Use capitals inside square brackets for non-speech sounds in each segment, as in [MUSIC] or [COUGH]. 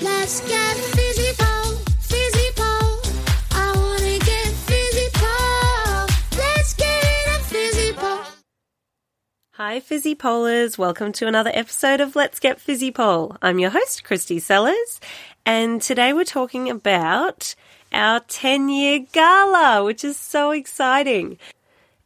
Let's get Physipole. I wanna get Physipole. Let's get in a Physipole. Hi, Fizzy Polars. Welcome to another episode of Let's Get Physipole. I'm your host, Christy Sellers, and today we're talking about our 10 year gala, which is so exciting.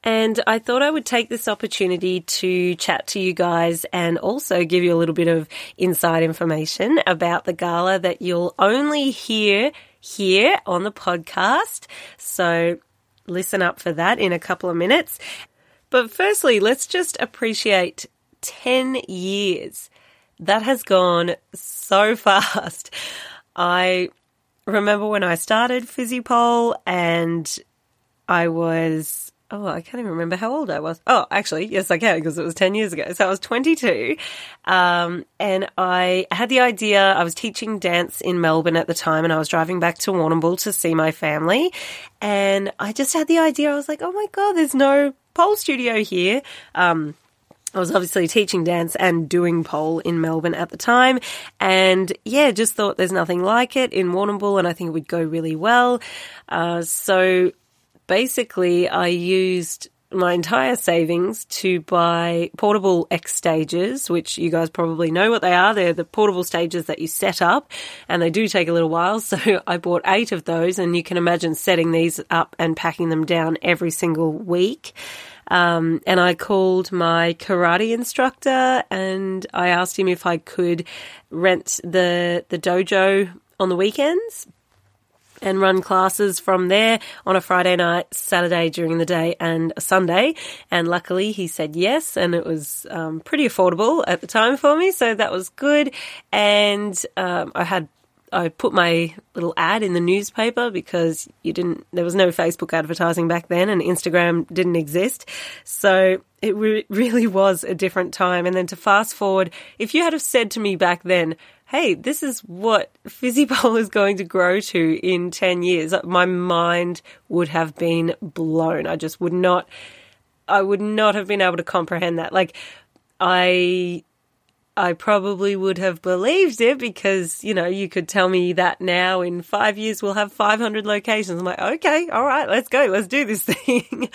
And I thought I would take this opportunity to chat to you guys and also give you a little bit of inside information about the gala that you'll only hear here on the podcast. So listen up for that in a couple of minutes. But firstly, let's just appreciate 10 years. That has gone so [LAUGHS] fast. I remember when I started Physipole and I was, oh, I can't even remember how old I was. Oh, actually, yes, I can because it was 10 years ago. So I was 22. Um, and I had the idea, I was teaching dance in Melbourne at the time and I was driving back to Warrnambool to see my family. And I just had the idea, I was like, oh my God, there's no pole studio here. Um, I was obviously teaching dance and doing pole in Melbourne at the time. And yeah, just thought there's nothing like it in Warrnambool and I think it would go really well. Uh, so basically, I used my entire savings to buy portable X stages, which you guys probably know what they are. They're the portable stages that you set up and they do take a little while. [LAUGHS] So I bought eight of those and you can imagine setting these up and packing them down every single week. Um, and I called my karate instructor and I asked him if I could rent the, the dojo on the weekends and run classes from there on a Friday night, Saturday during the day, and a Sunday. And luckily, he said yes, and it was um, pretty affordable at the time for me, so that was good. And um, I had I put my little ad in the newspaper because you didn't there was no Facebook advertising back then, and Instagram didn't exist, so it re- really was a different time. And then to fast forward, if you had have said to me back then, hey, this is what Fizzy [LAUGHS] Pole is going to grow to in 10 years, my mind would have been blown. I just would not, I would not have been able to comprehend that. Like, I, I probably would have believed it because, you know, you could tell me that now in five years we'll have 500 locations. I'm like, okay, all right, let's go, let's do this [LAUGHS] thing.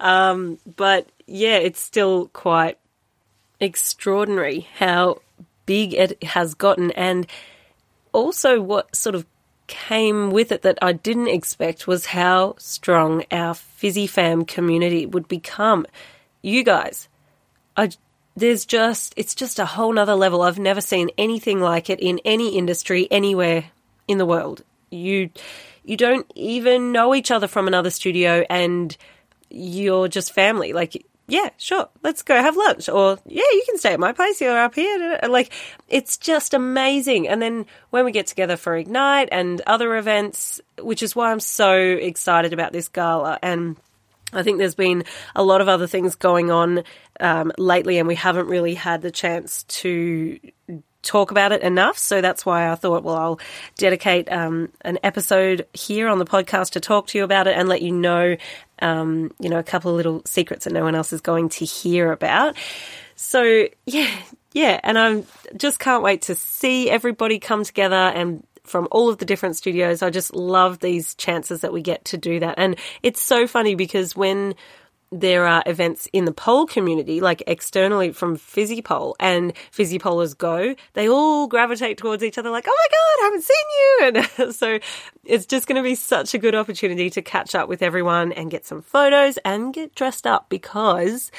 um, but yeah, it's still quite extraordinary how big it has gotten and also what sort of came with it that I didn't expect was how strong our Fizzy Fam community would become. You guys, I there's just it's just a whole nother level. I've never seen anything like it in any industry anywhere in the world. You you don't even know each other from another studio and you're just family. Like yeah, sure, let's go have lunch. Or, yeah, you can stay at my place, you're up here. Like, it's just amazing. And then when we get together for Ignite and other events, which is why I'm so excited about this gala. And I think there's been a lot of other things going on um, lately, and we haven't really had the chance to talk about it enough. So that's why I thought, well, I'll dedicate um, an episode here on the podcast to talk to you about it and let you know, um, you know, a couple of little secrets that no one else is going to hear about. So yeah, yeah, and I just can't wait to see everybody come together and from all of the different studios. I just love these chances that we get to do that. And it's so funny because when there are events in the pole community, like externally from Physipole and Fizzy Polers Go, they all gravitate towards each other like, oh my God, I haven't seen you. [LAUGHS] And so it's just going to be such a good opportunity to catch up with everyone and get some photos and get dressed up because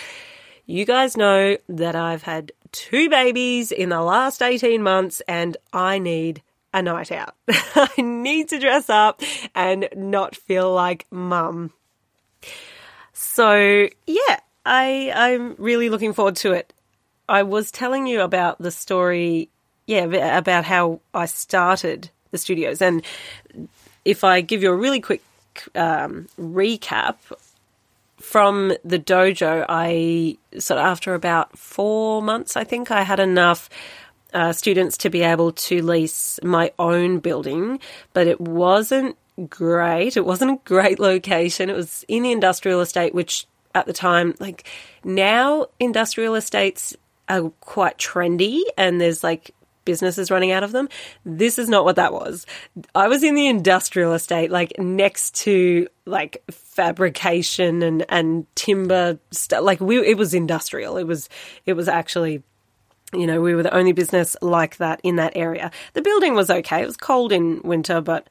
you guys know that I've had two babies in the last 18 months and I need a night out. [LAUGHS] I need to dress up and not feel like mum. So yeah, I I'm really looking forward to it. I was telling you about the story, yeah, about how I started the studios, and if I give you a really quick um, recap from the dojo, I sort of after about four months, I think I had enough uh, students to be able to lease my own building, but it wasn't great. It wasn't a great location. It was in the industrial estate, which at the time, like now, industrial estates are quite trendy and there's like businesses running out of them. This is not what that was. I was in the industrial estate, like next to like fabrication and, and timber stuff. Like we, it was industrial. It was, it was actually, you know, we were the only business like that in that area. The building was okay. It was cold in winter, but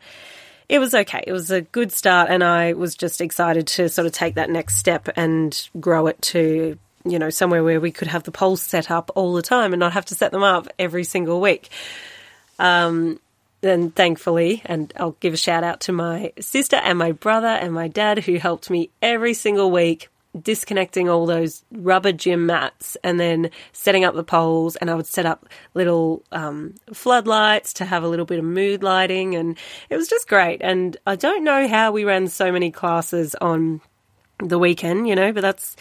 it was okay. It was a good start, and I was just excited to sort of take that next step and grow it to you know somewhere where we could have the poles set up all the time and not have to set them up every single week. Um, and thankfully, and I'll give a shout out to my sister and my brother and my dad who helped me every single week disconnecting all those rubber gym mats and then setting up the poles. And I would set up little um, floodlights to have a little bit of mood lighting. And it was just great. And I don't know how we ran so many classes on the weekend you know but that's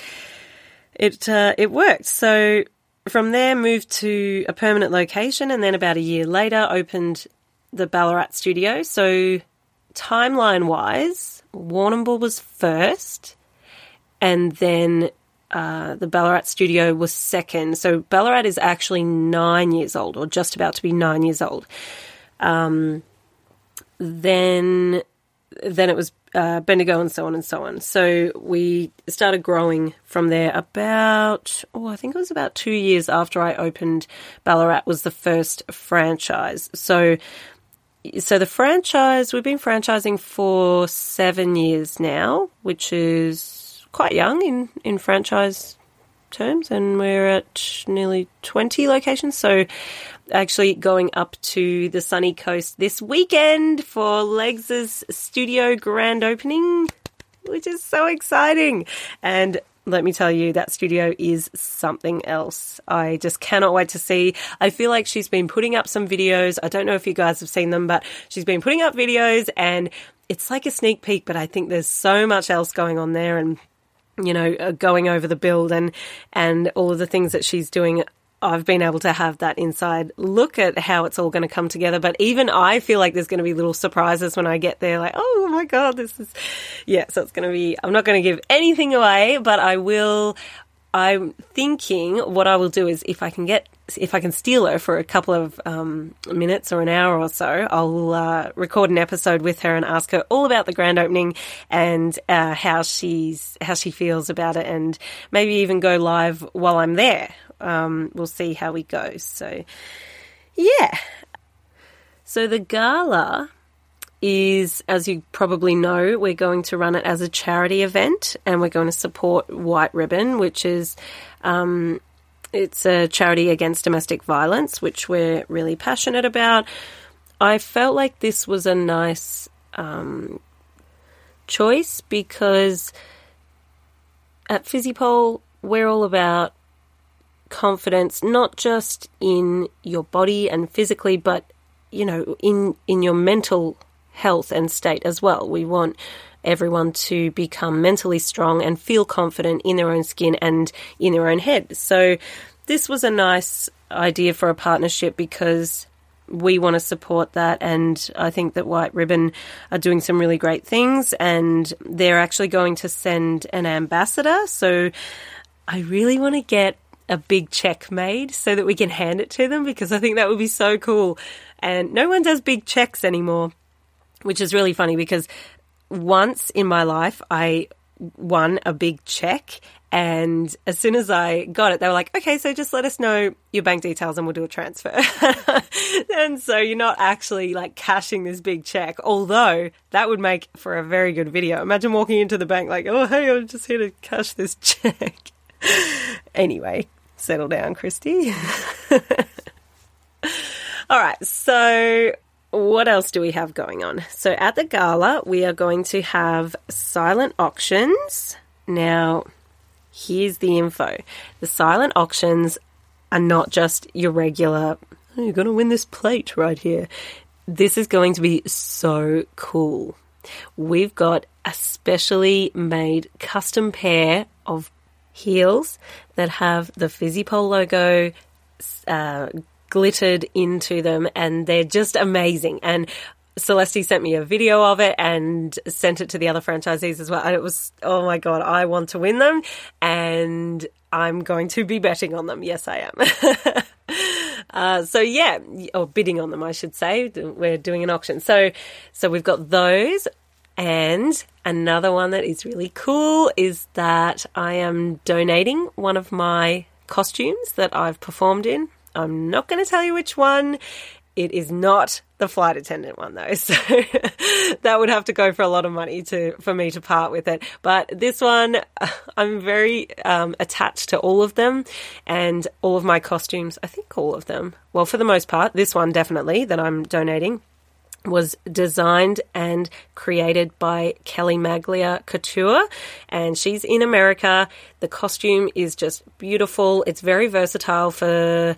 it uh, it worked. So from there moved to a permanent location and then about a year later opened the Ballarat studio. So timeline wise Warrnambool was first and then uh, the Ballarat studio was second. So Ballarat is actually nine years old, or just about to be nine years old. Um, then, then it was uh, Bendigo, and so on and so on. So we started growing from there. About oh, I think it was about two years after I opened Ballarat was the first franchise. So. So the franchise, we've been franchising for seven years now, which is quite young in, in franchise terms, and we're at nearly 20 locations. So, actually, going up to the sunny coast this weekend for Legs' studio grand opening, which is so exciting. And let me tell you, that studio is something else. I just cannot wait to see. I feel like she's been putting up some videos. I don't know if you guys have seen them, but she's been putting up videos and it's like a sneak peek, but I think there's so much else going on there and you know, uh, going over the build and and all of the things that she's doing. I've been able to have that inside look at how it's all going to come together. But even I feel like there's going to be little surprises when I get there. Like, oh my god, this is yeah. So it's going to be. I'm not going to give anything away, but I will. I'm thinking what I will do is if I can get if I can steal her for a couple of um, minutes or an hour or so, I'll uh, record an episode with her and ask her all about the grand opening and uh, how she's how she feels about it, and maybe even go live while I'm there. Um, we'll see how we go. So, yeah. So the gala is, as you probably know, we're going to run it as a charity event and we're going to support White Ribbon, which is. Um, it's a charity against domestic violence, which we're really passionate about. I felt like this was a nice um, choice because at Physipole, we're all about confidence, not just in your body and physically, but you know, in in your mental health and state as well. We want everyone to become mentally strong and feel confident in their own skin and in their own head. So this was a nice idea for a partnership because we want to support that and I think that White Ribbon are doing some really great things and they're actually going to send an ambassador. So I really want to get a big check made so that we can hand it to them because I think that would be so cool. And no one does big checks anymore which is really funny because once in my life I won a big check and as soon as I got it, they were like, okay, so just let us know your bank details and we'll do a transfer. [LAUGHS] and so you're not actually like cashing this big check, although that would make for a very good video. Imagine walking into the bank like, oh, hey, I'm just here to cash this [LAUGHS] check. anyway, settle down, Christy. [LAUGHS] All right, so what else do we have going on? So at the gala, we are going to have silent auctions. Now, here's the info the silent auctions are not just your regular, oh, you're going to win this plate right here. This is going to be so cool. We've got a specially made custom pair of heels that have the Physipole logo, uh, glittered into them and they're just amazing. And Celeste sent me a video of it and sent it to the other franchisees as well. And it was, oh my God, I want to win them and I'm going to be betting on them. Yes, I am. [LAUGHS] Uh, so yeah, or bidding on them, I should say. We're doing an auction. So, so we've got those. And another one that is really cool is that I am donating one of my costumes that I've performed in. I'm not going to tell you which one. It is not the flight attendant one though, [LAUGHS] so that would have to go for a lot of money to for me to part with it. But this one, [LAUGHS] I'm very um, attached to all of them and all of my costumes. I think all of them. Well, for the most part, this one definitely that I'm donating was designed and created by Kelly Maglia Couture, and she's in America. The costume is just beautiful. It's very versatile for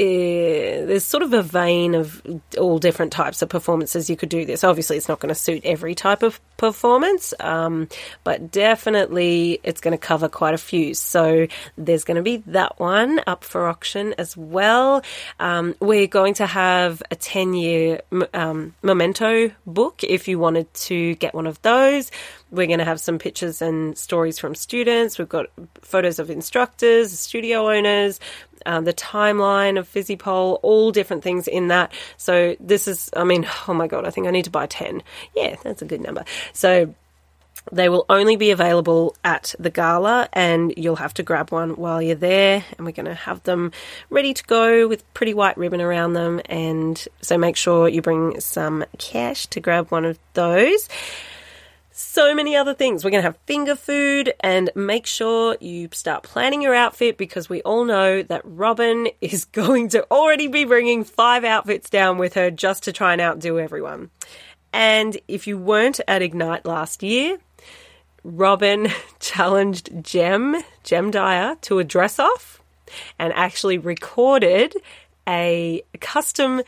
uh, there's sort of a vein of all different types of performances you could do this. Obviously, it's not going to suit every type of performance, um, but definitely it's going to cover quite a few. So there's going to be that one up for auction as well. Um, we're going to have a 10 year um, memento book if you wanted to get one of those. We're going to have some pictures and stories from students. We've got photos of instructors, studio owners, um, the timeline of Physipole, all different things in that. So this is, I mean, [LAUGHS] oh my god, I think I need to buy 10. Yeah, that's a good number. So they will only be available at the gala, and you'll have to grab one while you're there. And we're going to have them ready to go with pretty white ribbon around them. And so make sure you bring some cash to grab one of those so many other things. We're going to have finger food and make sure you start planning your outfit because we all know that Robin [LAUGHS] is going to already be bringing five outfits down with her just to try and outdo everyone. And if you weren't at Ignite last year, Robin [LAUGHS] challenged Jem, Jem Dyer, to a dress off and actually recorded a custom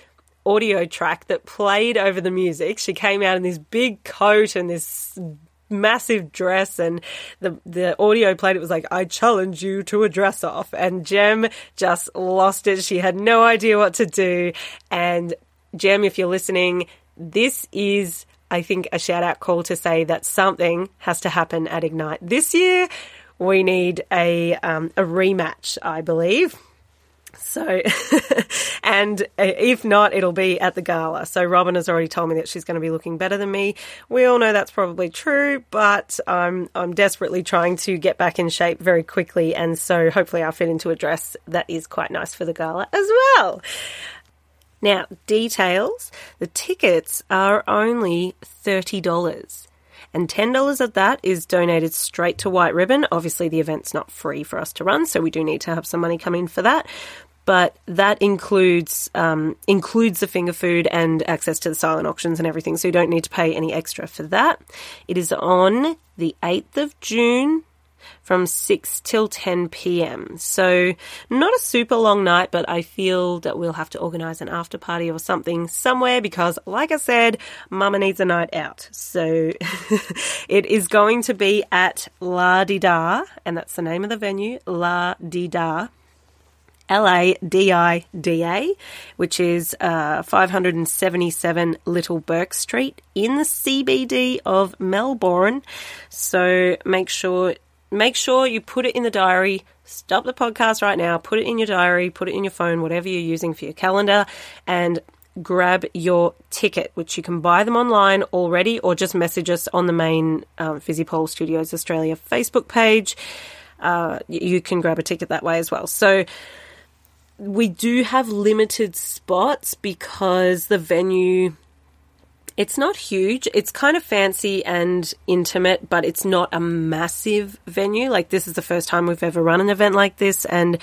audio track that played over the music. She came out in this big coat and this massive dress and the the audio played. It was like I challenge you to a dress off. And Jem just lost it. She had no idea what to do. And Jem if you're listening this is I think a shout out call to say that something has to happen at Ignite. This year we need a um, a rematch I believe so, [LAUGHS] and uh, if not, it'll be at the gala. So, Robin has already told me that she's going to be looking better than me. We all know that's probably true, but I'm I'm desperately trying to get back in shape very quickly, and so hopefully I'll fit into a dress that is quite nice for the gala as well. Now, details: the tickets are only thirty dollars and $10 of that is donated straight to White Ribbon. Obviously, the event's not free for us to run, so we do need to have some money come in for that but that includes um, includes the finger food and access to the silent auctions and everything. So you don't need to pay any extra for that. It is on the eighth of June from 6 till 10 p.m. So, not a super long night, but I feel that we'll have to organize an after party or something somewhere because, like I said, Mama needs a night out. So, [LAUGHS] it is going to be at La Di Da, and that's the name of the venue, La Di Da L A D I D A, which is uh, 577 Little Burke Street in the CBD of Melbourne. So make sure make sure you put it in the diary. Stop the podcast right now. Put it in your diary. Put it in your phone. Whatever you're using for your calendar, and grab your ticket, which you can buy them online already, or just message us on the main um, Physipole Studios Australia Facebook page. Uh, you can grab a ticket that way as well. So we do have limited spots because the venue it's not huge. It's kind of fancy and intimate, but it's not a massive venue. Like this is the first time we've ever run an event like this and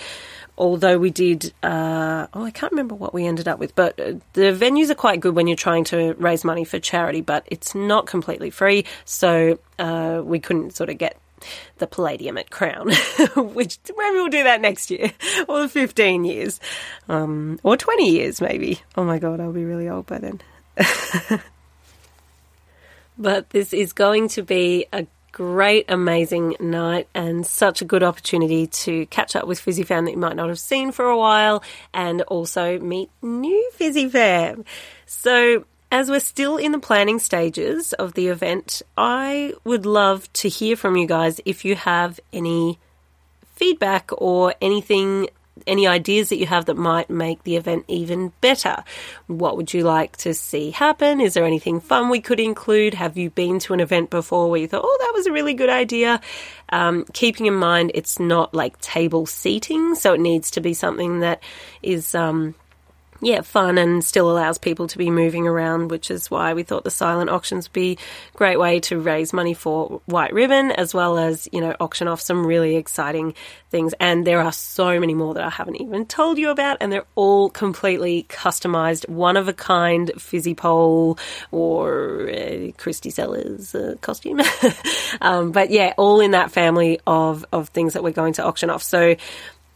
although we did uh, oh i can't remember what we ended up with but uh, the venues are quite good when you're trying to raise money for charity but it's not completely free so uh, we couldn't sort of get the Palladium at Crown, [LAUGHS] which maybe we'll do that next year, [LAUGHS] or 15 years, um, or 20 years maybe. Oh my god, I'll be really old by then. [LAUGHS] but this is going to be a great, amazing night and such a good opportunity to catch up with Fizzy Fam that you might not have seen for a while and also meet new Fizzy Fam. So as we're still in the planning stages of the event, I would love to hear from you guys if you have any feedback or anything any ideas that you have that might make the event even better. What would you like to see happen? Is there anything fun we could include? Have you been to an event before where you thought, oh, that was a really good idea? Um, keeping in mind it's not like table seating, so it needs to be something that is. Um, yeah, fun and still allows people to be moving around, which is why we thought the silent auctions would be a great way to raise money for White Ribbon, as well as, you know, auction off some really exciting things. And there are so many more that I haven't even told you about, and they're all completely customized, one of a kind Physipole or uh, Christy Sellers uh, costume. [LAUGHS] um, but yeah, all in that family of, of things that we're going to auction off. So,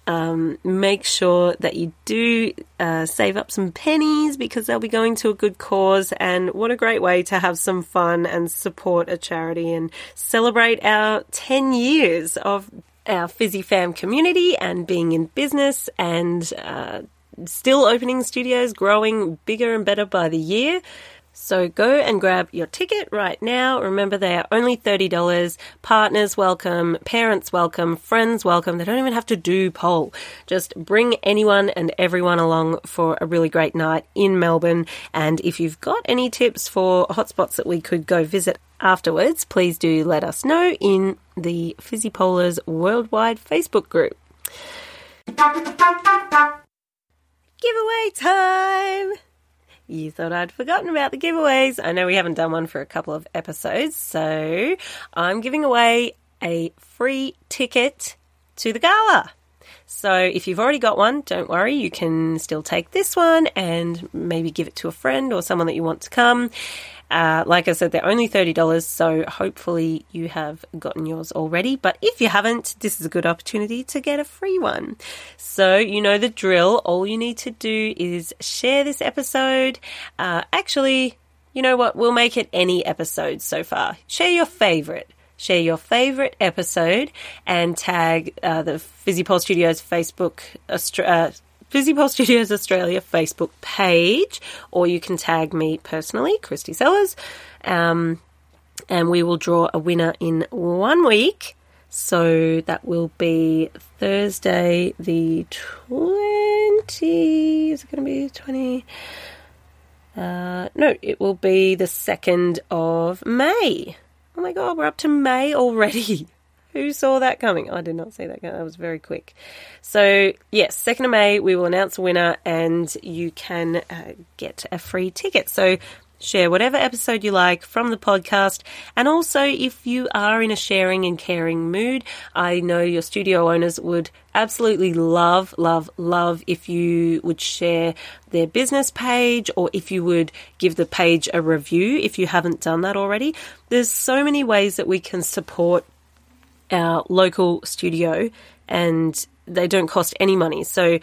um, make sure that you do uh, save up some pennies because they'll be going to a good cause. And what a great way to have some fun and support a charity and celebrate our 10 years of our Fizzy Fam community and being in business and uh, still opening studios, growing bigger and better by the year. So go and grab your ticket right now. Remember, they are only $30. Partners welcome, parents welcome, friends welcome. They don't even have to do pole. Just bring anyone and everyone along for a really great night in Melbourne. And if you've got any tips for hotspots that we could go visit afterwards, please do let us know in the Fizzy Polars Worldwide Facebook group. Giveaway time! You thought I'd forgotten about the giveaways. I know we haven't done one for a couple of episodes, so I'm giving away a free ticket to the gala. So if you've already got one, don't worry, you can still take this one and maybe give it to a friend or someone that you want to come. Uh, like I said, they're only $30, so hopefully you have gotten yours already. But if you haven't, this is a good opportunity to get a free one. So you know the drill. All you need to do is share this episode. Uh, actually, you know what? We'll make it any episode so far. Share your favorite. Share your favorite episode and tag uh, the Physipole Studios Facebook. Uh, Fizzy Studios Australia Facebook page, or you can tag me personally, Christy Sellers, um, and we will draw a winner in one week. So that will be Thursday, the 20. Is it going to be 20? Uh, no, it will be the 2nd of May. Oh my god, we're up to May already. [LAUGHS] Who saw that coming? I did not see that coming. That was very quick. So, yes, 2nd of May, we will announce a winner and you can uh, get a free ticket. So, share whatever episode you like from the podcast. And also, if you are in a sharing and caring mood, I know your studio owners would absolutely love, love, love if you would share their business page or if you would give the page a review if you haven't done that already. There's so many ways that we can support our local studio and they don't cost any money. So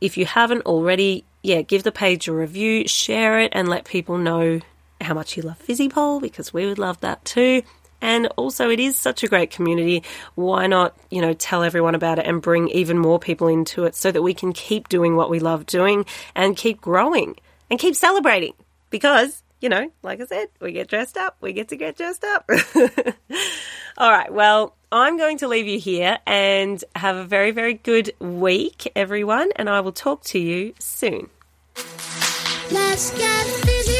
if you haven't already, yeah, give the page a review, share it, and let people know how much you love Physipole because we would love that too. And also, it is such a great community. Why not, you know, tell everyone about it and bring even more people into it so that we can keep doing what we love doing and keep growing and keep celebrating? Because, you know, like I said, we get dressed up, we get to get dressed up. [LAUGHS] All right, well, I'm going to leave you here and have a very, very good week, everyone, and I will talk to you soon. Let's get busy.